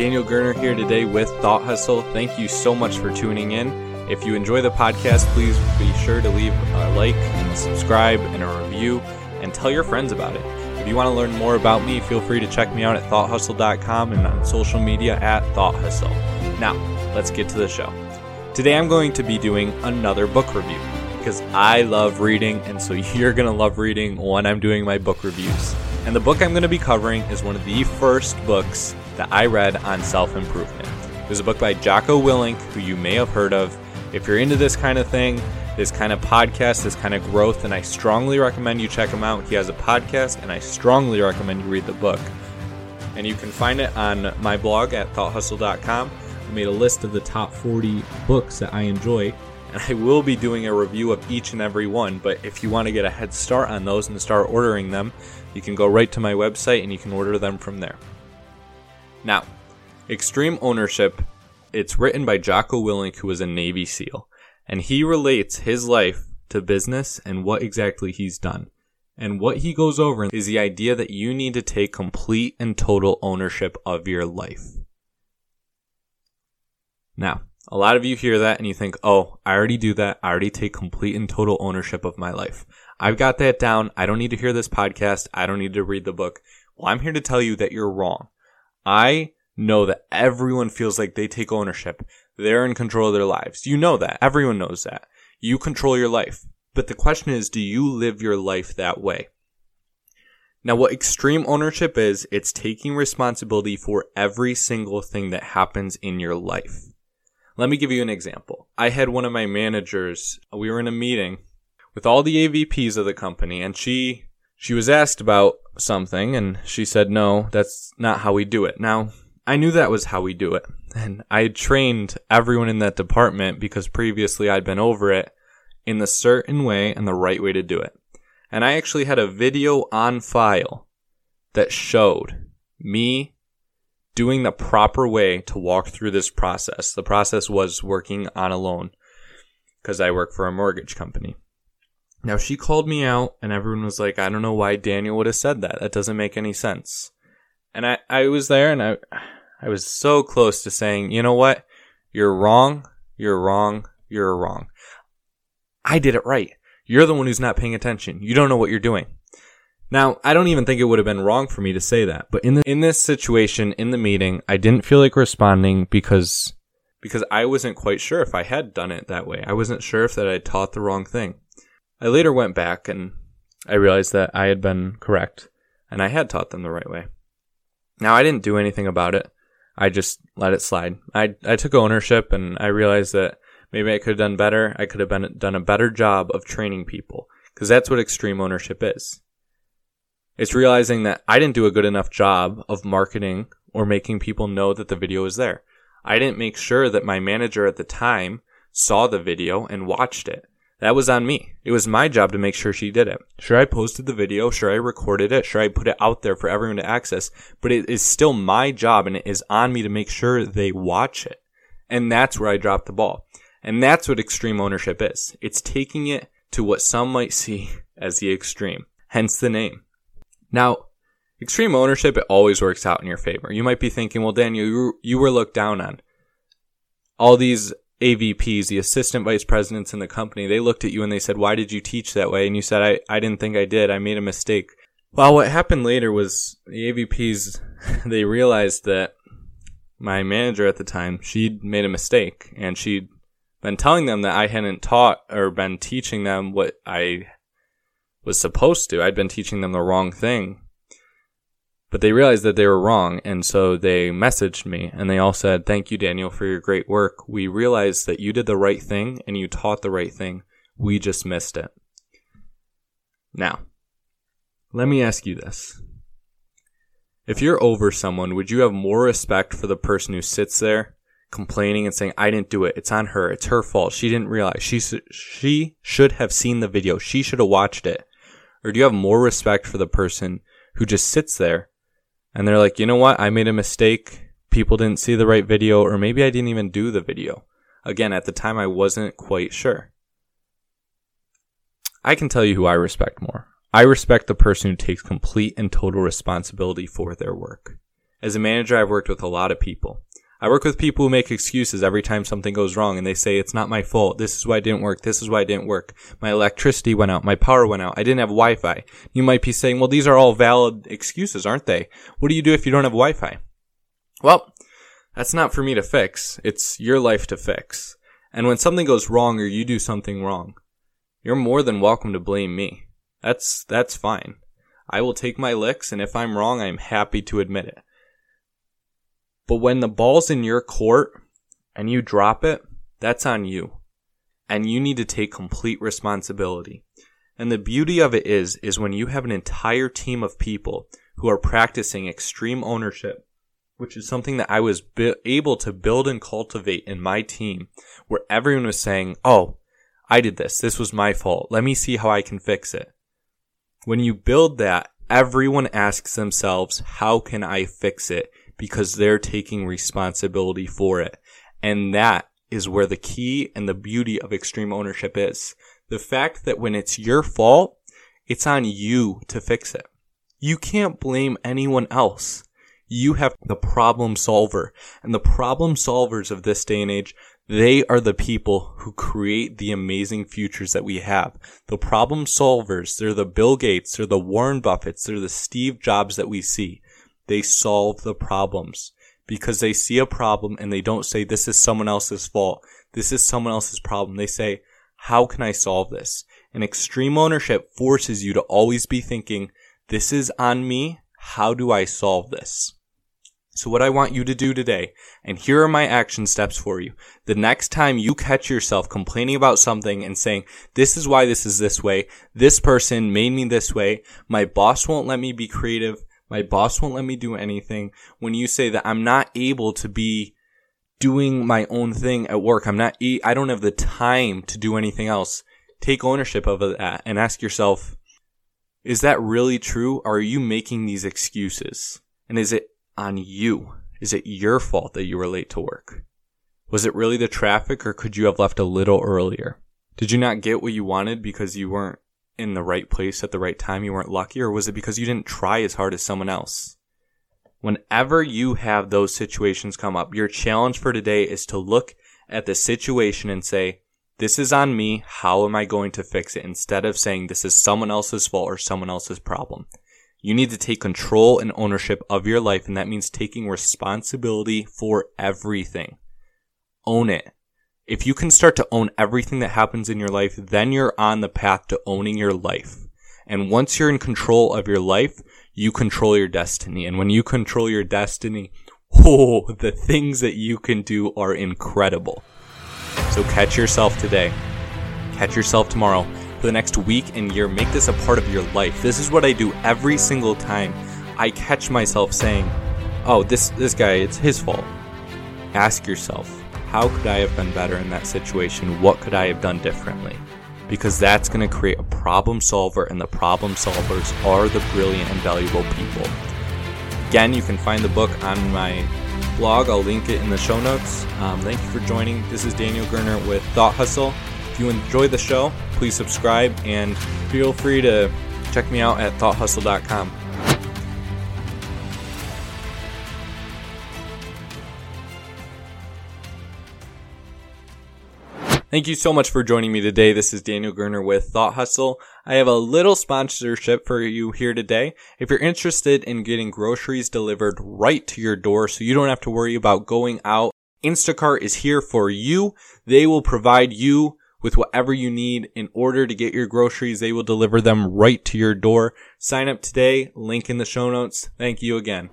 Daniel Gerner here today with Thought Hustle. Thank you so much for tuning in. If you enjoy the podcast, please be sure to leave a like and subscribe and a review and tell your friends about it. If you want to learn more about me, feel free to check me out at thoughthustle.com and on social media at Thought Hustle. Now, let's get to the show. Today I'm going to be doing another book review because I love reading, and so you're going to love reading when I'm doing my book reviews. And the book I'm going to be covering is one of the first books that I read on self improvement. Was a book by Jocko Willink, who you may have heard of. If you're into this kind of thing, this kind of podcast, this kind of growth, then I strongly recommend you check him out. He has a podcast, and I strongly recommend you read the book. And you can find it on my blog at thoughthustle.com. I made a list of the top 40 books that I enjoy, and I will be doing a review of each and every one. But if you want to get a head start on those and start ordering them, you can go right to my website and you can order them from there. Now, Extreme Ownership, it's written by Jocko Willink, who was a Navy SEAL, and he relates his life to business and what exactly he's done. And what he goes over is the idea that you need to take complete and total ownership of your life. Now, a lot of you hear that and you think, oh, I already do that. I already take complete and total ownership of my life. I've got that down. I don't need to hear this podcast. I don't need to read the book. Well, I'm here to tell you that you're wrong. I know that everyone feels like they take ownership. They're in control of their lives. You know that. Everyone knows that. You control your life. But the question is, do you live your life that way? Now, what extreme ownership is, it's taking responsibility for every single thing that happens in your life. Let me give you an example. I had one of my managers, we were in a meeting with all the AVPs of the company and she, she was asked about something and she said, no, that's not how we do it. Now, I knew that was how we do it. And I had trained everyone in that department because previously I'd been over it in the certain way and the right way to do it. And I actually had a video on file that showed me doing the proper way to walk through this process. The process was working on a loan because I work for a mortgage company. Now she called me out and everyone was like, I don't know why Daniel would have said that. That doesn't make any sense. And I, I was there and I, I was so close to saying, you know what? You're wrong. You're wrong. You're wrong. I did it right. You're the one who's not paying attention. You don't know what you're doing. Now, I don't even think it would have been wrong for me to say that, but in the, in this situation, in the meeting, I didn't feel like responding because, because I wasn't quite sure if I had done it that way. I wasn't sure if that I taught the wrong thing. I later went back and I realized that I had been correct and I had taught them the right way. Now I didn't do anything about it. I just let it slide. I, I took ownership and I realized that maybe I could have done better. I could have been, done a better job of training people because that's what extreme ownership is. It's realizing that I didn't do a good enough job of marketing or making people know that the video is there. I didn't make sure that my manager at the time saw the video and watched it. That was on me. It was my job to make sure she did it. Sure, I posted the video. Sure, I recorded it. Sure, I put it out there for everyone to access. But it is still my job and it is on me to make sure they watch it. And that's where I dropped the ball. And that's what extreme ownership is. It's taking it to what some might see as the extreme. Hence the name. Now, extreme ownership, it always works out in your favor. You might be thinking, well, Daniel, you, you were looked down on. All these AVPs, the assistant vice presidents in the company, they looked at you and they said, why did you teach that way? And you said, I, I didn't think I did. I made a mistake. Well, what happened later was the AVPs, they realized that my manager at the time, she'd made a mistake and she'd been telling them that I hadn't taught or been teaching them what I was supposed to. I'd been teaching them the wrong thing. But they realized that they were wrong, and so they messaged me and they all said, Thank you, Daniel, for your great work. We realized that you did the right thing and you taught the right thing. We just missed it. Now, let me ask you this. If you're over someone, would you have more respect for the person who sits there complaining and saying, I didn't do it. It's on her. It's her fault. She didn't realize. She, she should have seen the video. She should have watched it. Or do you have more respect for the person who just sits there and they're like, you know what? I made a mistake. People didn't see the right video, or maybe I didn't even do the video. Again, at the time, I wasn't quite sure. I can tell you who I respect more. I respect the person who takes complete and total responsibility for their work. As a manager, I've worked with a lot of people. I work with people who make excuses every time something goes wrong and they say, it's not my fault. This is why it didn't work. This is why it didn't work. My electricity went out. My power went out. I didn't have Wi-Fi. You might be saying, well, these are all valid excuses, aren't they? What do you do if you don't have Wi-Fi? Well, that's not for me to fix. It's your life to fix. And when something goes wrong or you do something wrong, you're more than welcome to blame me. That's, that's fine. I will take my licks and if I'm wrong, I'm happy to admit it. But when the ball's in your court and you drop it, that's on you. And you need to take complete responsibility. And the beauty of it is, is when you have an entire team of people who are practicing extreme ownership, which is something that I was able to build and cultivate in my team, where everyone was saying, Oh, I did this. This was my fault. Let me see how I can fix it. When you build that, everyone asks themselves, how can I fix it? Because they're taking responsibility for it. And that is where the key and the beauty of extreme ownership is. The fact that when it's your fault, it's on you to fix it. You can't blame anyone else. You have the problem solver and the problem solvers of this day and age. They are the people who create the amazing futures that we have. The problem solvers, they're the Bill Gates, they're the Warren Buffetts, they're the Steve Jobs that we see they solve the problems because they see a problem and they don't say this is someone else's fault. This is someone else's problem. They say, how can I solve this? And extreme ownership forces you to always be thinking, this is on me. How do I solve this? So what I want you to do today, and here are my action steps for you. The next time you catch yourself complaining about something and saying, this is why this is this way, this person made me this way, my boss won't let me be creative, my boss won't let me do anything. When you say that I'm not able to be doing my own thing at work, I'm not, I don't have the time to do anything else. Take ownership of that uh, and ask yourself, is that really true? Are you making these excuses? And is it on you? Is it your fault that you were late to work? Was it really the traffic or could you have left a little earlier? Did you not get what you wanted because you weren't in the right place at the right time, you weren't lucky, or was it because you didn't try as hard as someone else? Whenever you have those situations come up, your challenge for today is to look at the situation and say, this is on me. How am I going to fix it? Instead of saying this is someone else's fault or someone else's problem. You need to take control and ownership of your life. And that means taking responsibility for everything. Own it. If you can start to own everything that happens in your life, then you're on the path to owning your life. And once you're in control of your life, you control your destiny. And when you control your destiny, oh, the things that you can do are incredible. So catch yourself today. Catch yourself tomorrow for the next week and year. Make this a part of your life. This is what I do every single time I catch myself saying, "Oh, this this guy, it's his fault." Ask yourself, how could I have been better in that situation? What could I have done differently? Because that's going to create a problem solver, and the problem solvers are the brilliant and valuable people. Again, you can find the book on my blog. I'll link it in the show notes. Um, thank you for joining. This is Daniel Gerner with Thought Hustle. If you enjoy the show, please subscribe and feel free to check me out at thoughthustle.com. Thank you so much for joining me today. This is Daniel Gerner with Thought Hustle. I have a little sponsorship for you here today. If you're interested in getting groceries delivered right to your door so you don't have to worry about going out, Instacart is here for you. They will provide you with whatever you need in order to get your groceries. They will deliver them right to your door. Sign up today. Link in the show notes. Thank you again.